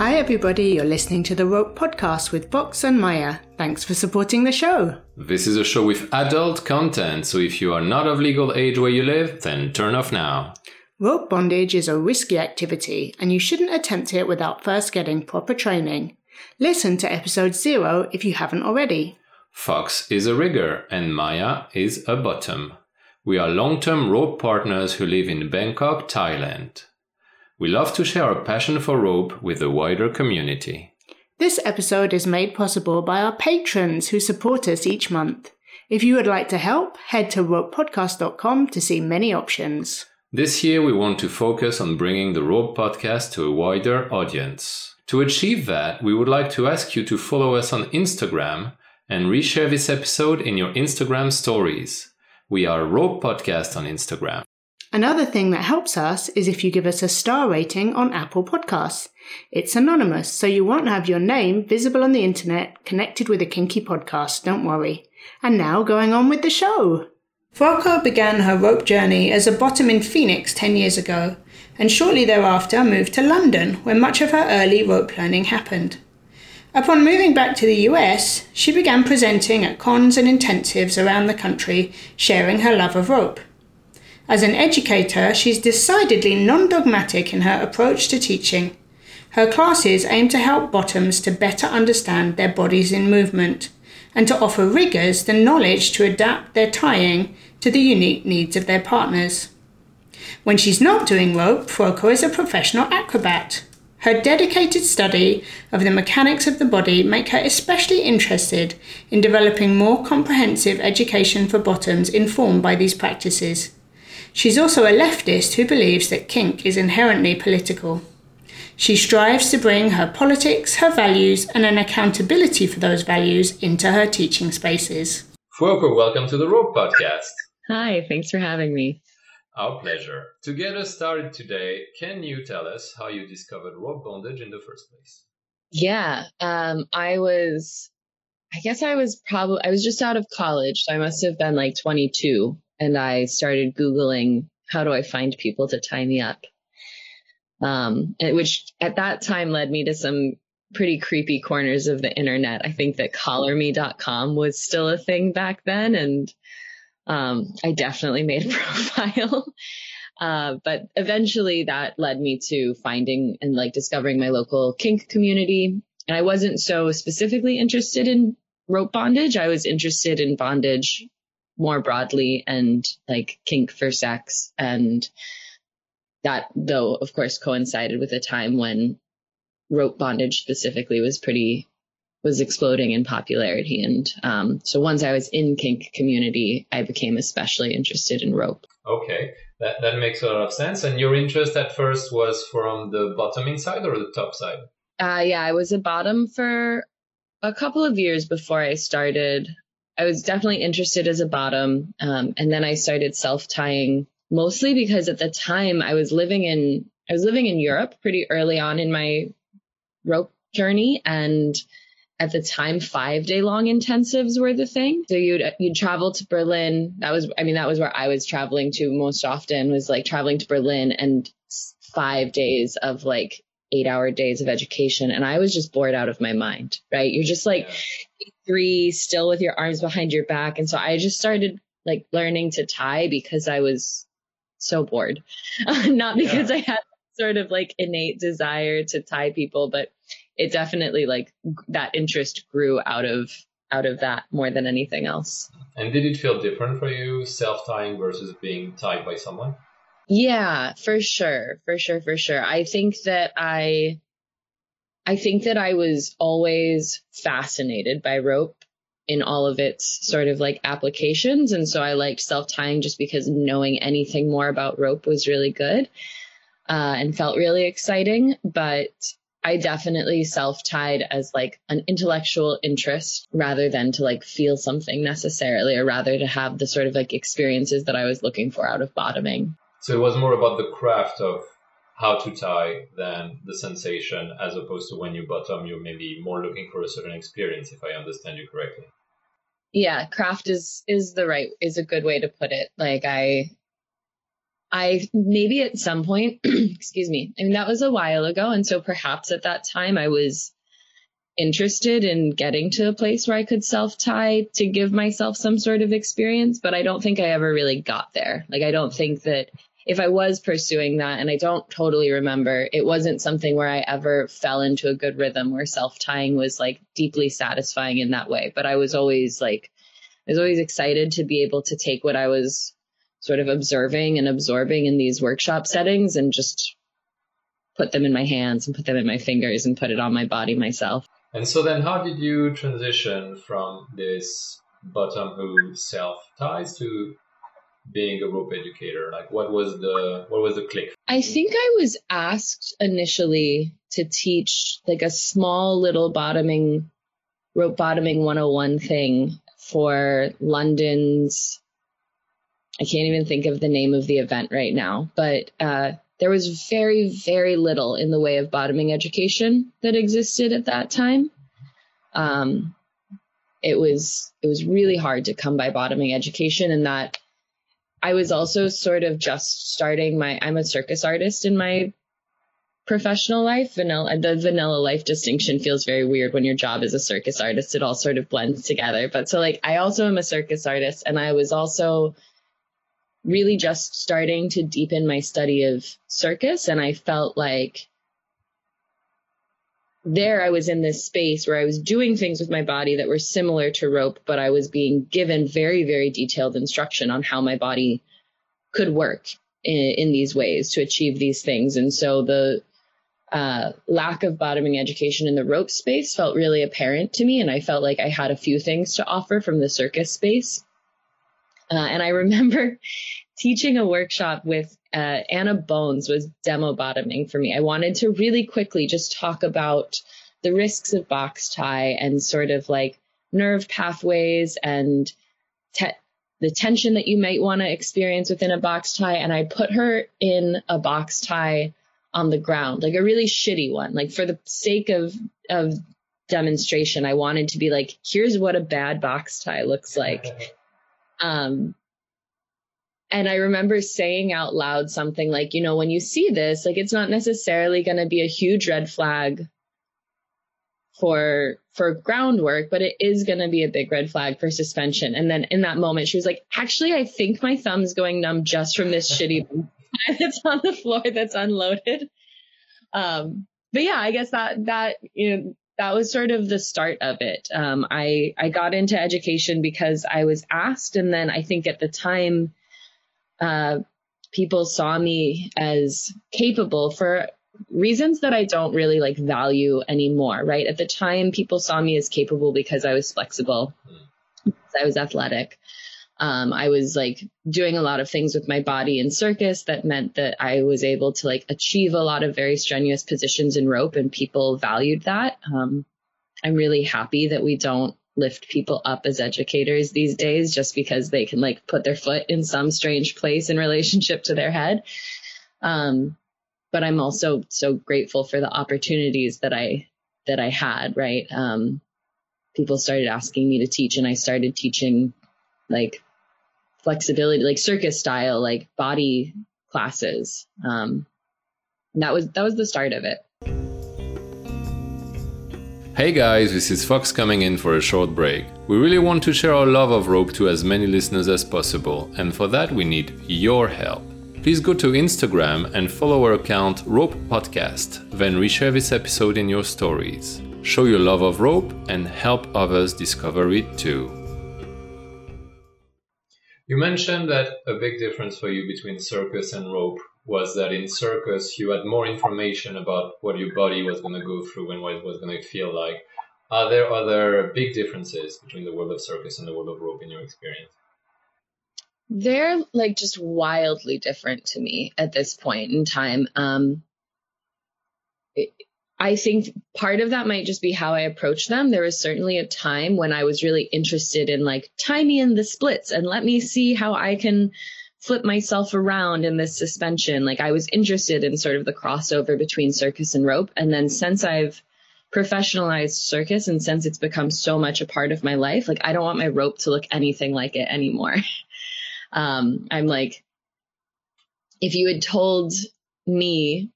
Hi, everybody. You're listening to the Rope Podcast with Fox and Maya. Thanks for supporting the show. This is a show with adult content, so if you are not of legal age where you live, then turn off now. Rope bondage is a risky activity, and you shouldn't attempt it without first getting proper training. Listen to episode zero if you haven't already. Fox is a rigger, and Maya is a bottom. We are long term rope partners who live in Bangkok, Thailand. We love to share our passion for rope with the wider community. This episode is made possible by our patrons who support us each month. If you would like to help, head to ropepodcast.com to see many options. This year, we want to focus on bringing the Rope Podcast to a wider audience. To achieve that, we would like to ask you to follow us on Instagram and reshare this episode in your Instagram stories. We are Rope Podcast on Instagram. Another thing that helps us is if you give us a star rating on Apple Podcasts. It's anonymous, so you won't have your name visible on the internet connected with a kinky podcast, don't worry. And now going on with the show. Fuoco began her rope journey as a bottom in Phoenix 10 years ago, and shortly thereafter moved to London, where much of her early rope learning happened. Upon moving back to the US, she began presenting at cons and intensives around the country, sharing her love of rope. As an educator, she's decidedly non dogmatic in her approach to teaching. Her classes aim to help bottoms to better understand their bodies in movement and to offer riggers the knowledge to adapt their tying to the unique needs of their partners. When she's not doing rope, Fuoco is a professional acrobat. Her dedicated study of the mechanics of the body make her especially interested in developing more comprehensive education for bottoms informed by these practices. She's also a leftist who believes that kink is inherently political. She strives to bring her politics, her values, and an accountability for those values into her teaching spaces. Fuoco, welcome to the Rope Podcast. Hi, thanks for having me. Our pleasure. To get us started today, can you tell us how you discovered rope bondage in the first place? Yeah, um, I was, I guess I was probably, I was just out of college, so I must have been like 22 and I started Googling how do I find people to tie me up? Um, which at that time led me to some pretty creepy corners of the internet. I think that collarme.com was still a thing back then. And, um, I definitely made a profile. Uh, but eventually that led me to finding and like discovering my local kink community. And I wasn't so specifically interested in rope bondage. I was interested in bondage more broadly and like kink for sex. And that though, of course, coincided with a time when rope bondage specifically was pretty was exploding in popularity. And um, so once I was in kink community, I became especially interested in rope. Okay, that, that makes a lot of sense. And your interest at first was from the bottom side or the top side? Uh, yeah, I was a bottom for a couple of years before I started I was definitely interested as a bottom. Um, and then I started self tying mostly because at the time I was living in, I was living in Europe pretty early on in my rope journey. And at the time, five day long intensives were the thing. So you'd, you'd travel to Berlin. That was, I mean, that was where I was traveling to most often was like traveling to Berlin and five days of like eight hour days of education. And I was just bored out of my mind, right? You're just like three, still with your arms behind your back. And so I just started like learning to tie because I was so bored. Not because yeah. I had sort of like innate desire to tie people, but it definitely like that interest grew out of out of that more than anything else. And did it feel different for you self tying versus being tied by someone? Yeah, for sure. For sure. For sure. I think that I, I think that I was always fascinated by rope in all of its sort of like applications. And so I liked self tying just because knowing anything more about rope was really good, uh, and felt really exciting. But I definitely self tied as like an intellectual interest rather than to like feel something necessarily, or rather to have the sort of like experiences that I was looking for out of bottoming. So it was more about the craft of how to tie than the sensation, as opposed to when you bottom, you're maybe more looking for a certain experience, if I understand you correctly. Yeah, craft is is the right is a good way to put it. Like I I maybe at some point, excuse me, I mean, that was a while ago. And so perhaps at that time I was interested in getting to a place where I could self tie to give myself some sort of experience, but I don't think I ever really got there. Like, I don't think that if I was pursuing that, and I don't totally remember, it wasn't something where I ever fell into a good rhythm where self tying was like deeply satisfying in that way. But I was always like, I was always excited to be able to take what I was sort of observing and absorbing in these workshop settings and just put them in my hands and put them in my fingers and put it on my body myself. And so then how did you transition from this bottom who self ties to being a rope educator? Like what was the what was the click? I think I was asked initially to teach like a small little bottoming rope bottoming 101 thing for London's I can't even think of the name of the event right now, but uh, there was very, very little in the way of bottoming education that existed at that time. Um, it was it was really hard to come by bottoming education, and that I was also sort of just starting my. I'm a circus artist in my professional life. Vanilla the vanilla life distinction feels very weird when your job is a circus artist. It all sort of blends together. But so like I also am a circus artist, and I was also really just starting to deepen my study of circus. And I felt like there I was in this space where I was doing things with my body that were similar to rope, but I was being given very, very detailed instruction on how my body could work in, in these ways to achieve these things. And so the uh, lack of bottoming education in the rope space felt really apparent to me. And I felt like I had a few things to offer from the circus space. Uh, and I remember teaching a workshop with uh, Anna Bones was demo bottoming for me. I wanted to really quickly just talk about the risks of box tie and sort of like nerve pathways and te- the tension that you might want to experience within a box tie. And I put her in a box tie on the ground, like a really shitty one. Like for the sake of of demonstration, I wanted to be like, here's what a bad box tie looks like. Um, and I remember saying out loud something like, you know, when you see this, like it's not necessarily going to be a huge red flag for for groundwork, but it is going to be a big red flag for suspension. And then in that moment, she was like, actually, I think my thumb's going numb just from this shitty that's on the floor that's unloaded. Um, but yeah, I guess that that you know that was sort of the start of it. Um, I I got into education because I was asked, and then I think at the time uh, people saw me as capable for reasons that I don't really like value anymore, right? At the time, people saw me as capable because I was flexible, I was athletic. Um, I was like doing a lot of things with my body in circus that meant that I was able to like achieve a lot of very strenuous positions in rope and people valued that. Um, I'm really happy that we don't lift people up as educators these days just because they can like put their foot in some strange place in relationship to their head. Um, but I'm also so grateful for the opportunities that I that I had, right? Um, people started asking me to teach and I started teaching like flexibility, like circus style, like body classes. Um, that was that was the start of it. Hey guys, this is Fox coming in for a short break. We really want to share our love of rope to as many listeners as possible, and for that we need your help. Please go to Instagram and follow our account Rope Podcast, then reshare this episode in your stories. Show your love of rope and help others discover it too. You mentioned that a big difference for you between circus and rope was that in circus you had more information about what your body was going to go through and what it was going to feel like. Are there other big differences between the world of circus and the world of rope in your experience? They're like just wildly different to me at this point in time. Um, I think part of that might just be how I approach them. There was certainly a time when I was really interested in like me in the splits and let me see how I can flip myself around in this suspension. Like I was interested in sort of the crossover between circus and rope. And then since I've professionalized circus and since it's become so much a part of my life, like I don't want my rope to look anything like it anymore. um, I'm like if you had told me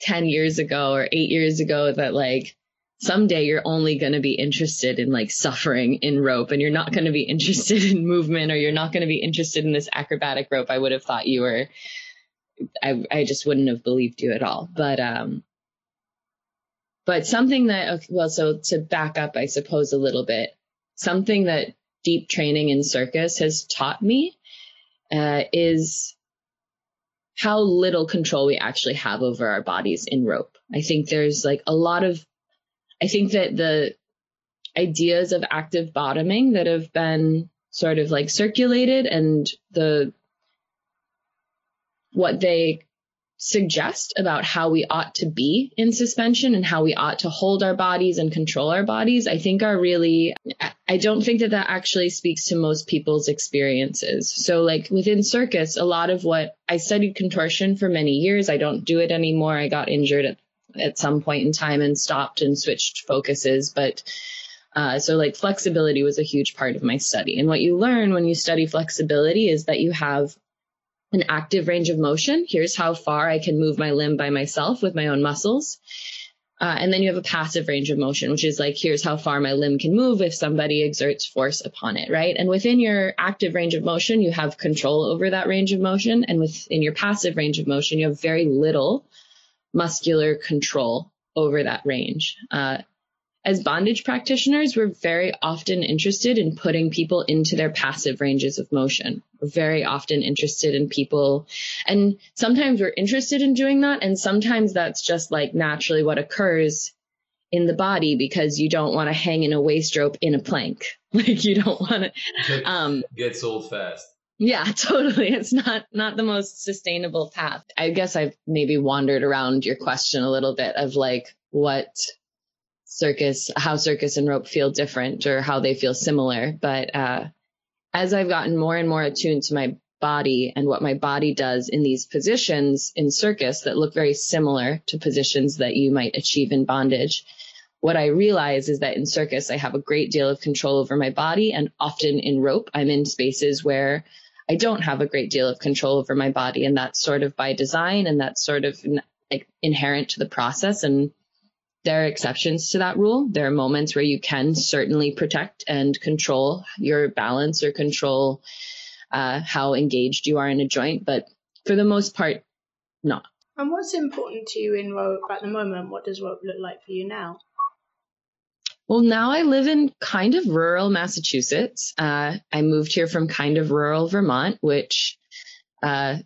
10 years ago or eight years ago that like someday you're only going to be interested in like suffering in rope and you're not going to be interested in movement or you're not going to be interested in this acrobatic rope, I would have thought you were, I, I just wouldn't have believed you at all. But, um, but something that, well, so to back up, I suppose a little bit, something that deep training in circus has taught me uh, is how little control we actually have over our bodies in rope. I think there's like a lot of I think that the ideas of active bottoming that have been sort of like circulated and the what they suggest about how we ought to be in suspension and how we ought to hold our bodies and control our bodies, I think are really, I don't think that that actually speaks to most people's experiences. So, like within circus, a lot of what I studied contortion for many years, I don't do it anymore. I got injured at at some point in time and stopped and switched focuses. But uh, so like flexibility was a huge part of my study. And what you learn when you study flexibility is that you have an active range of motion. Here's how far I can move my limb by myself with my own muscles. Uh, and then you have a passive range of motion, which is like, here's how far my limb can move if somebody exerts force upon it, right? And within your active range of motion, you have control over that range of motion. And within your passive range of motion, you have very little muscular control over that range. Uh, as bondage practitioners, we're very often interested in putting people into their passive ranges of motion. We're very often interested in people, and sometimes we're interested in doing that, and sometimes that's just like naturally what occurs in the body because you don't want to hang in a waist rope in a plank. Like you don't want to. Um, gets old fast. Yeah, totally. It's not not the most sustainable path. I guess I've maybe wandered around your question a little bit of like what circus, how circus and rope feel different or how they feel similar. But uh, as I've gotten more and more attuned to my body and what my body does in these positions in circus that look very similar to positions that you might achieve in bondage, what I realize is that in circus, I have a great deal of control over my body and often in rope, I'm in spaces where I don't have a great deal of control over my body. And that's sort of by design and that's sort of like inherent to the process. And there are exceptions to that rule. There are moments where you can certainly protect and control your balance or control uh, how engaged you are in a joint, but for the most part, not. And what's important to you in rope at the moment? What does rope look like for you now? Well, now I live in kind of rural Massachusetts. Uh, I moved here from kind of rural Vermont, which uh,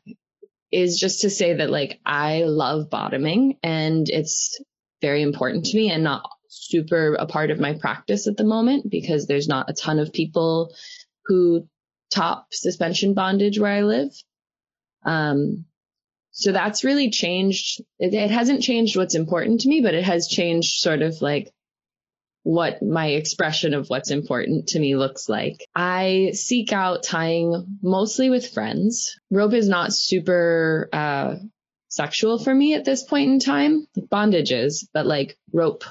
is just to say that like I love bottoming and it's very important to me and not super a part of my practice at the moment because there's not a ton of people who top suspension bondage where I live. Um, so that's really changed. It, it hasn't changed what's important to me, but it has changed sort of like what my expression of what's important to me looks like. I seek out tying mostly with friends. Rope is not super uh, sexual for me at this point in time. Bondage is, but like rope,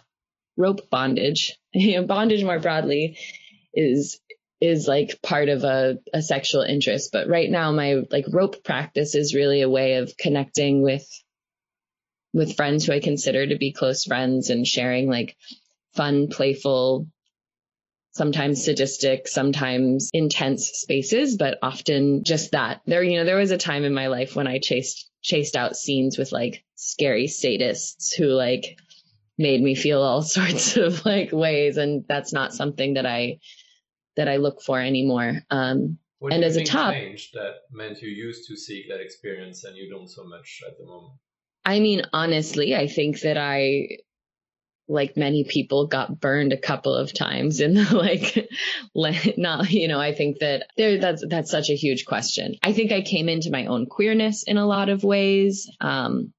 rope bondage, bondage more broadly is is like part of a, a sexual interest. But right now my like rope practice is really a way of connecting with with friends who I consider to be close friends and sharing like fun, playful, sometimes sadistic, sometimes intense spaces, but often just that. There, you know, there was a time in my life when I chased chased out scenes with like scary sadists who like made me feel all sorts of like ways and that's not something that I that I look for anymore. Um what and as a top changed that meant you used to seek that experience and you don't so much at the moment. I mean honestly, I think that I like many people got burned a couple of times in the like not you know i think that there that's that's such a huge question. I think i came into my own queerness in a lot of ways. Um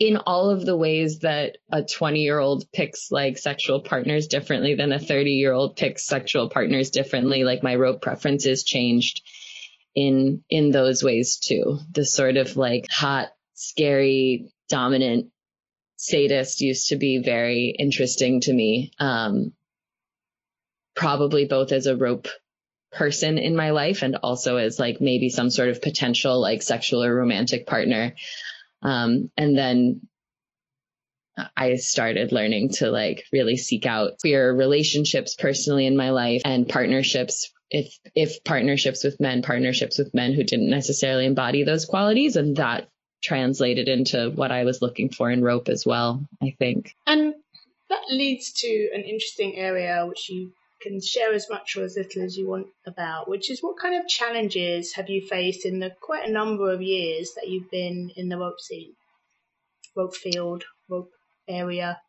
in all of the ways that a 20 year old picks like sexual partners differently than a 30 year old picks sexual partners differently like my rope preferences changed in in those ways too. The sort of like hot scary dominant sadist used to be very interesting to me. Um, probably both as a rope person in my life and also as like maybe some sort of potential like sexual or romantic partner. Um, and then I started learning to like really seek out queer relationships personally in my life and partnerships. If, if partnerships with men, partnerships with men who didn't necessarily embody those qualities. And that translated into what I was looking for in rope as well, I think. And that leads to an interesting area which you can share as much or as little as you want about, which is what kind of challenges have you faced in the quite a number of years that you've been in the rope scene, rope field, rope area?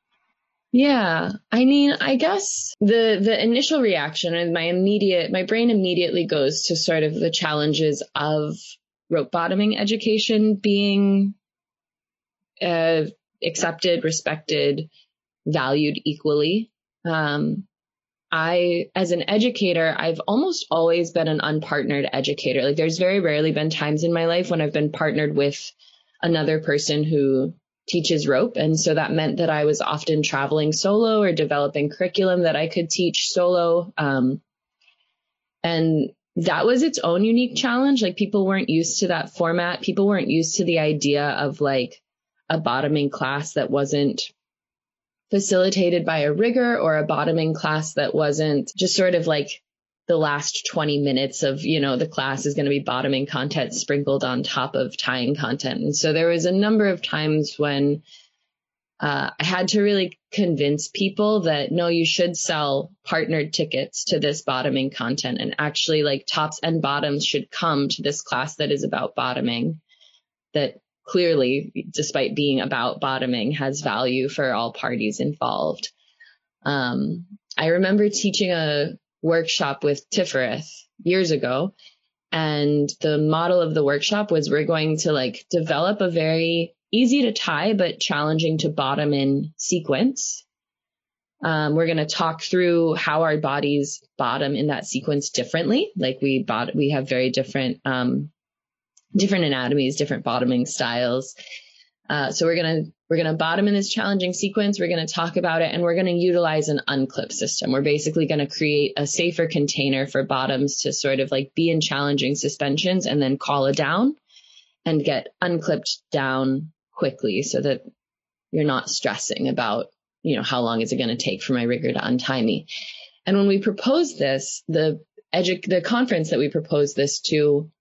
Yeah, I mean, I guess the the initial reaction and my immediate my brain immediately goes to sort of the challenges of rope bottoming education being uh, accepted, respected, valued equally. Um, I, as an educator, I've almost always been an unpartnered educator. Like there's very rarely been times in my life when I've been partnered with another person who teaches rope. And so that meant that I was often traveling solo or developing curriculum that I could teach solo. Um, and that was its own unique challenge. Like people weren't used to that format. People weren't used to the idea of like a bottoming class that wasn't facilitated by a rigger or a bottoming class that wasn't just sort of like the last 20 minutes of, you know, the class is going to be bottoming content sprinkled on top of tying content. And so there was a number of times when uh, I had to really convince people that no, you should sell partnered tickets to this bottoming content and actually like tops and bottoms should come to this class that is about bottoming that clearly, despite being about bottoming, has value for all parties involved. Um, I remember teaching a workshop with Tifereth years ago, and the model of the workshop was we're going to like develop a very easy to tie but challenging to bottom in sequence. Um, we're going to talk through how our bodies bottom in that sequence differently. Like we bought, we have very different um, different anatomies, different bottoming styles. Uh, so we're gonna we're gonna bottom in this challenging sequence. We're gonna talk about it, and we're gonna utilize an unclip system. We're basically gonna create a safer container for bottoms to sort of like be in challenging suspensions and then call it down and get unclipped down quickly, so that you're not stressing about you know how long is it going to take for my rigger to untie me. And when we proposed this, the edu- the conference that we proposed this to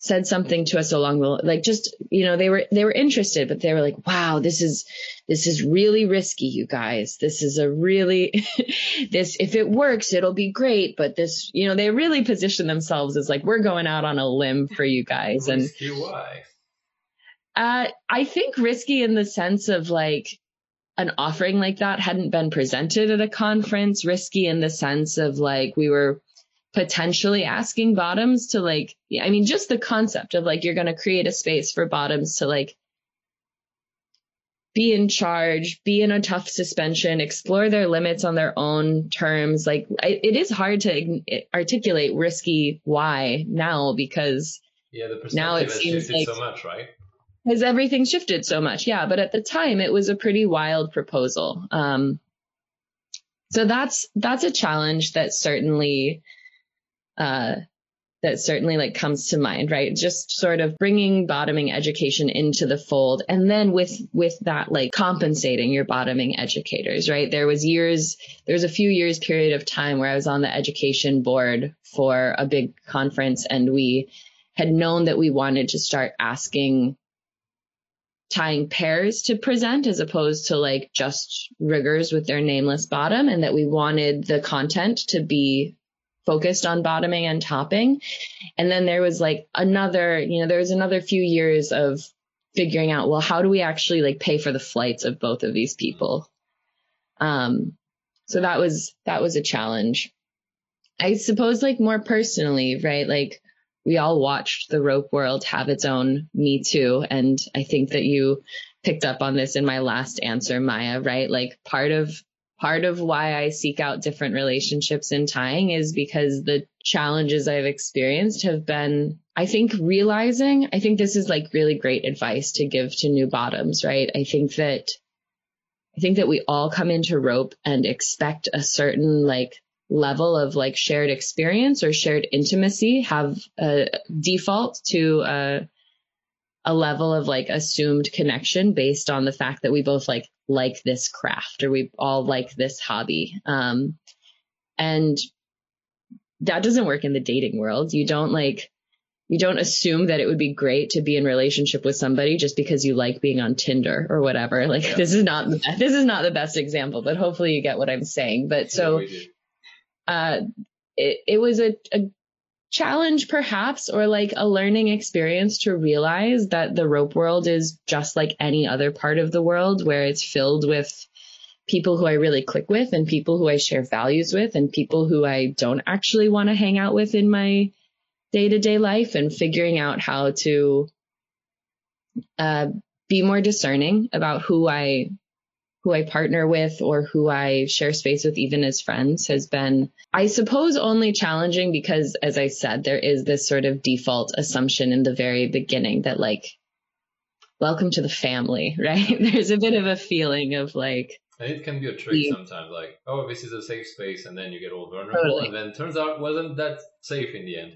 said something to us along the like just you know they were they were interested but they were like wow this is this is really risky you guys. This is a really this if it works it'll be great but this you know they really position themselves as like we're going out on a limb for you guys. And uh i think risky in the sense of like an offering like that hadn't been presented at a conference risky in the sense of like we were potentially asking bottoms to like, I mean, just the concept of like, you're going to create a space for bottoms to like be in charge, be in a tough suspension, explore their limits on their own terms. Like it is hard to articulate risky why now because yeah, the now it seems like so much, right? Has everything shifted so much? Yeah, but at the time it was a pretty wild proposal. Um, so that's that's a challenge that certainly uh, that certainly like comes to mind, right? Just sort of bringing bottoming education into the fold. And then with, with that, like compensating your bottoming educators, right? There was years, there was a few years period of time where I was on the education board for a big conference and we had known that we wanted to start asking tying pairs to present as opposed to like just riggers with their nameless bottom and that we wanted the content to be focused on bottoming and topping. And then there was like another, you know, there was another few years of figuring out, well, how do we actually like pay for the flights of both of these people? Um, so that was, that was a challenge. I suppose like more personally, right? Like we all watched the rope world have its own me too. And I think that you picked up on this in my last answer, Maya, right? Like part of part of why I seek out different relationships in tying is because the challenges I've experienced have been, I think, realizing, I think this is like really great advice to give to new bottoms, right? I think that, I think that we all come into rope and expect a certain like level of like shared experience or shared intimacy have a default to a, a level of like assumed connection based on the fact that we both like like this craft or we all like this hobby. Um, and that doesn't work in the dating world. You don't like you don't assume that it would be great to be in relationship with somebody just because you like being on Tinder or whatever. Like yeah. this is not this is not the best example, but hopefully you get what I'm saying. But so uh it, it was a, a challenge perhaps or like a learning experience to realize that the rope world is just like any other part of the world where it's filled with people who I really click with and people who I share values with and people who I don't actually want to hang out with in my day to day life and figuring out how to uh, be more discerning about who I who I partner with or who I share space with even as friends has been, I suppose, only challenging because, as I said, there is this sort of default assumption in the very beginning that like, welcome to the family, right? There's a bit of a feeling of like, and it can be a trick sometimes, like, oh, this is a safe space, and then you get all vulnerable, totally. and then turns out wasn't that safe in the end.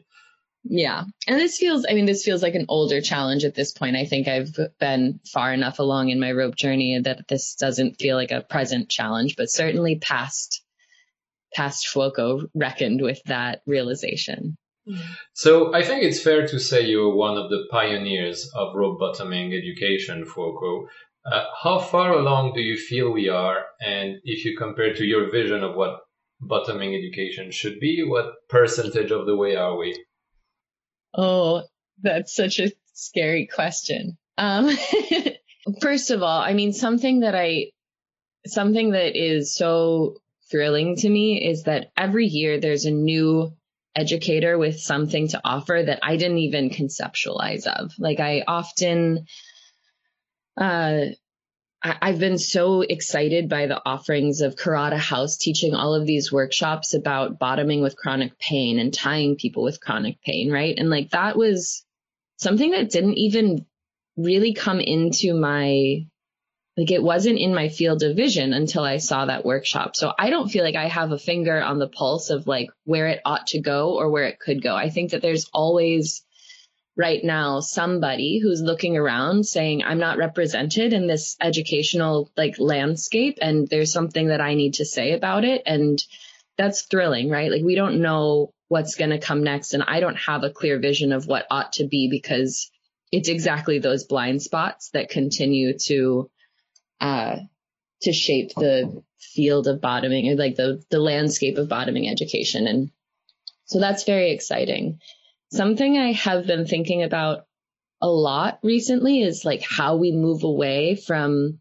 Yeah. And this feels, I mean, this feels like an older challenge at this point. I think I've been far enough along in my rope journey that this doesn't feel like a present challenge, but certainly past, past Fuoco reckoned with that realization. So I think it's fair to say you're one of the pioneers of rope bottoming education, Fuoco. Uh, how far along do you feel we are? And if you compare to your vision of what bottoming education should be, what percentage of the way are we? Oh, that's such a scary question. Um, first of all, I mean, something that I, something that is so thrilling to me is that every year there's a new educator with something to offer that I didn't even conceptualize of. Like I often, uh, I've been so excited by the offerings of Kurata House teaching all of these workshops about bottoming with chronic pain and tying people with chronic pain, right? And like that was something that didn't even really come into my like it wasn't in my field of vision until I saw that workshop. So I don't feel like I have a finger on the pulse of like where it ought to go or where it could go. I think that there's always right now somebody who's looking around saying i'm not represented in this educational like landscape and there's something that i need to say about it. And that's thrilling right? Like we don't know what's going to come next and i don't have a clear vision of what ought to be because it's exactly those blind spots that continue to uh to shape the field of bottoming or like the the landscape of bottoming education. And so that's very exciting Something I have been thinking about a lot recently is like how we move away from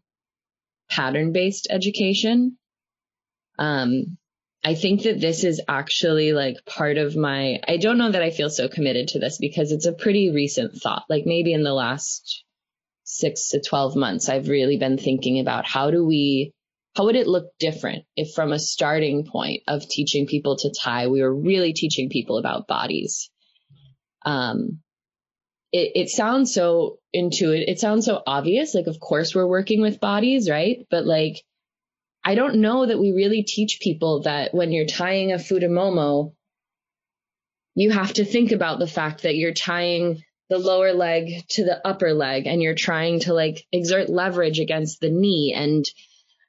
pattern based education. Um, I think that this is actually like part of my, I don't know that I feel so committed to this because it's a pretty recent thought. Like maybe in the last six to 12 months, I've really been thinking about how do we, how would it look different if from a starting point of teaching people to tie, we were really teaching people about bodies um, it, it sounds so intuitive. It sounds so obvious. Like, of course, we're working with bodies, right? But like, I don't know that we really teach people that when you're tying a futomomo, you have to think about the fact that you're tying the lower leg to the upper leg and you're trying to like exert leverage against the knee and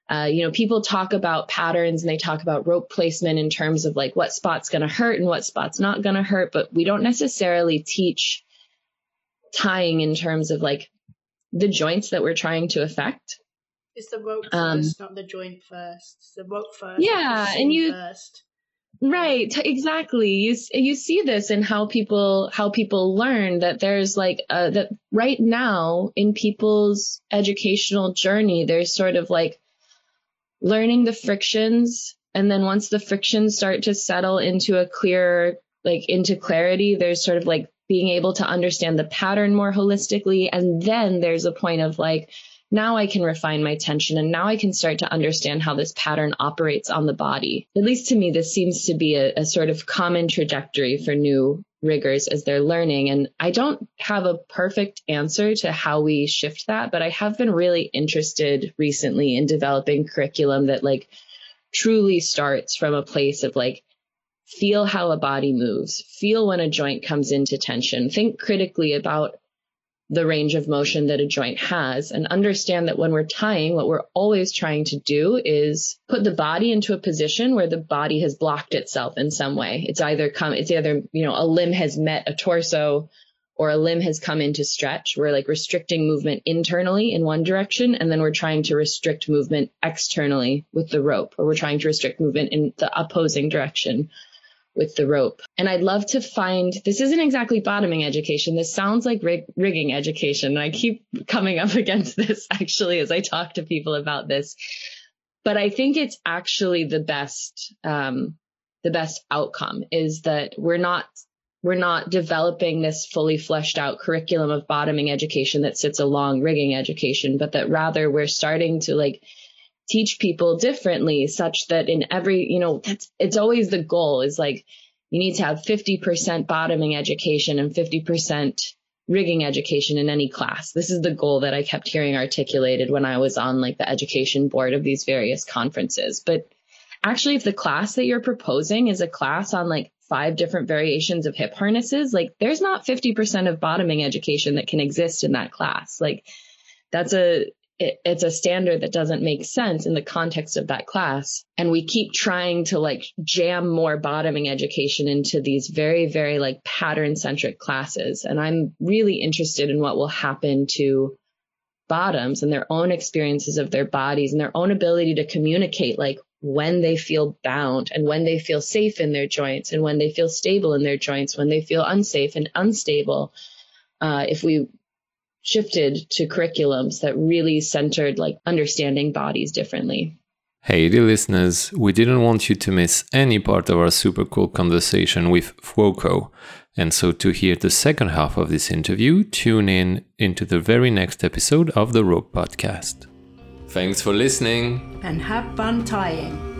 uh, you know, people talk about patterns and they talk about rope placement in terms of like what spot's going to hurt and what spot's not going to hurt, but we don't necessarily teach tying in terms of like the joints that we're trying to affect. It's the rope um, first, not the joint first. It's the rope first. Yeah, and you first. Right, t- exactly. You you see this in how people how people learn that there's like uh, that right now in people's educational journey there's sort of like learning the frictions. And then once the frictions start to settle into a clear, like into clarity, there's sort of like being able to understand the pattern more holistically. And then there's a point of like, now I can refine my tension and now I can start to understand how this pattern operates on the body. At least to me, this seems to be a, a sort of common trajectory for new riggers as they're learning. And I don't have a perfect answer to how we shift that, but I have been really interested recently in developing curriculum that like truly starts from a place of like feel how a body moves, feel when a joint comes into tension, think critically about the range of motion that a joint has and understand that when we're tying, what we're always trying to do is put the body into a position where the body has blocked itself in some way. It's either come, it's either, you know, a limb has met a torso or a limb has come into stretch. We're like restricting movement internally in one direction, and then we're trying to restrict movement externally with the rope, or we're trying to restrict movement in the opposing direction with the rope. And I'd love to find this isn't exactly bottoming education. This sounds like rig, rigging education. And I keep coming up against this actually as I talk to people about this. But I think it's actually the best, um, the best outcome is that we're not we're not developing this fully fleshed out curriculum of bottoming education that sits along rigging education, but that rather we're starting to like teach people differently such that in every, you know, that's, it's always the goal is like, you need to have 50% bottoming education and 50% rigging education in any class. This is the goal that I kept hearing articulated when I was on like the education board of these various conferences. But actually, if the class that you're proposing is a class on like five different variations of hip harnesses, like there's not 50% of bottoming education that can exist in that class. Like that's a, it, it's a standard that doesn't make sense in the context of that class. And we keep trying to like jam more bottoming education into these very, very like pattern centric classes. And I'm really interested in what will happen to bottoms and their own experiences of their bodies and their own ability to communicate like when they feel bound and when they feel safe in their joints and when they feel stable in their joints, when they feel unsafe and unstable. Uh, if we shifted to curriculums that really centered like understanding bodies differently. Hey, dear listeners, we didn't want you to miss any part of our super cool conversation with Fuoco. And so to hear the second half of this interview, tune in into the very next episode of the Rope Podcast. Thanks for listening. And have fun tying.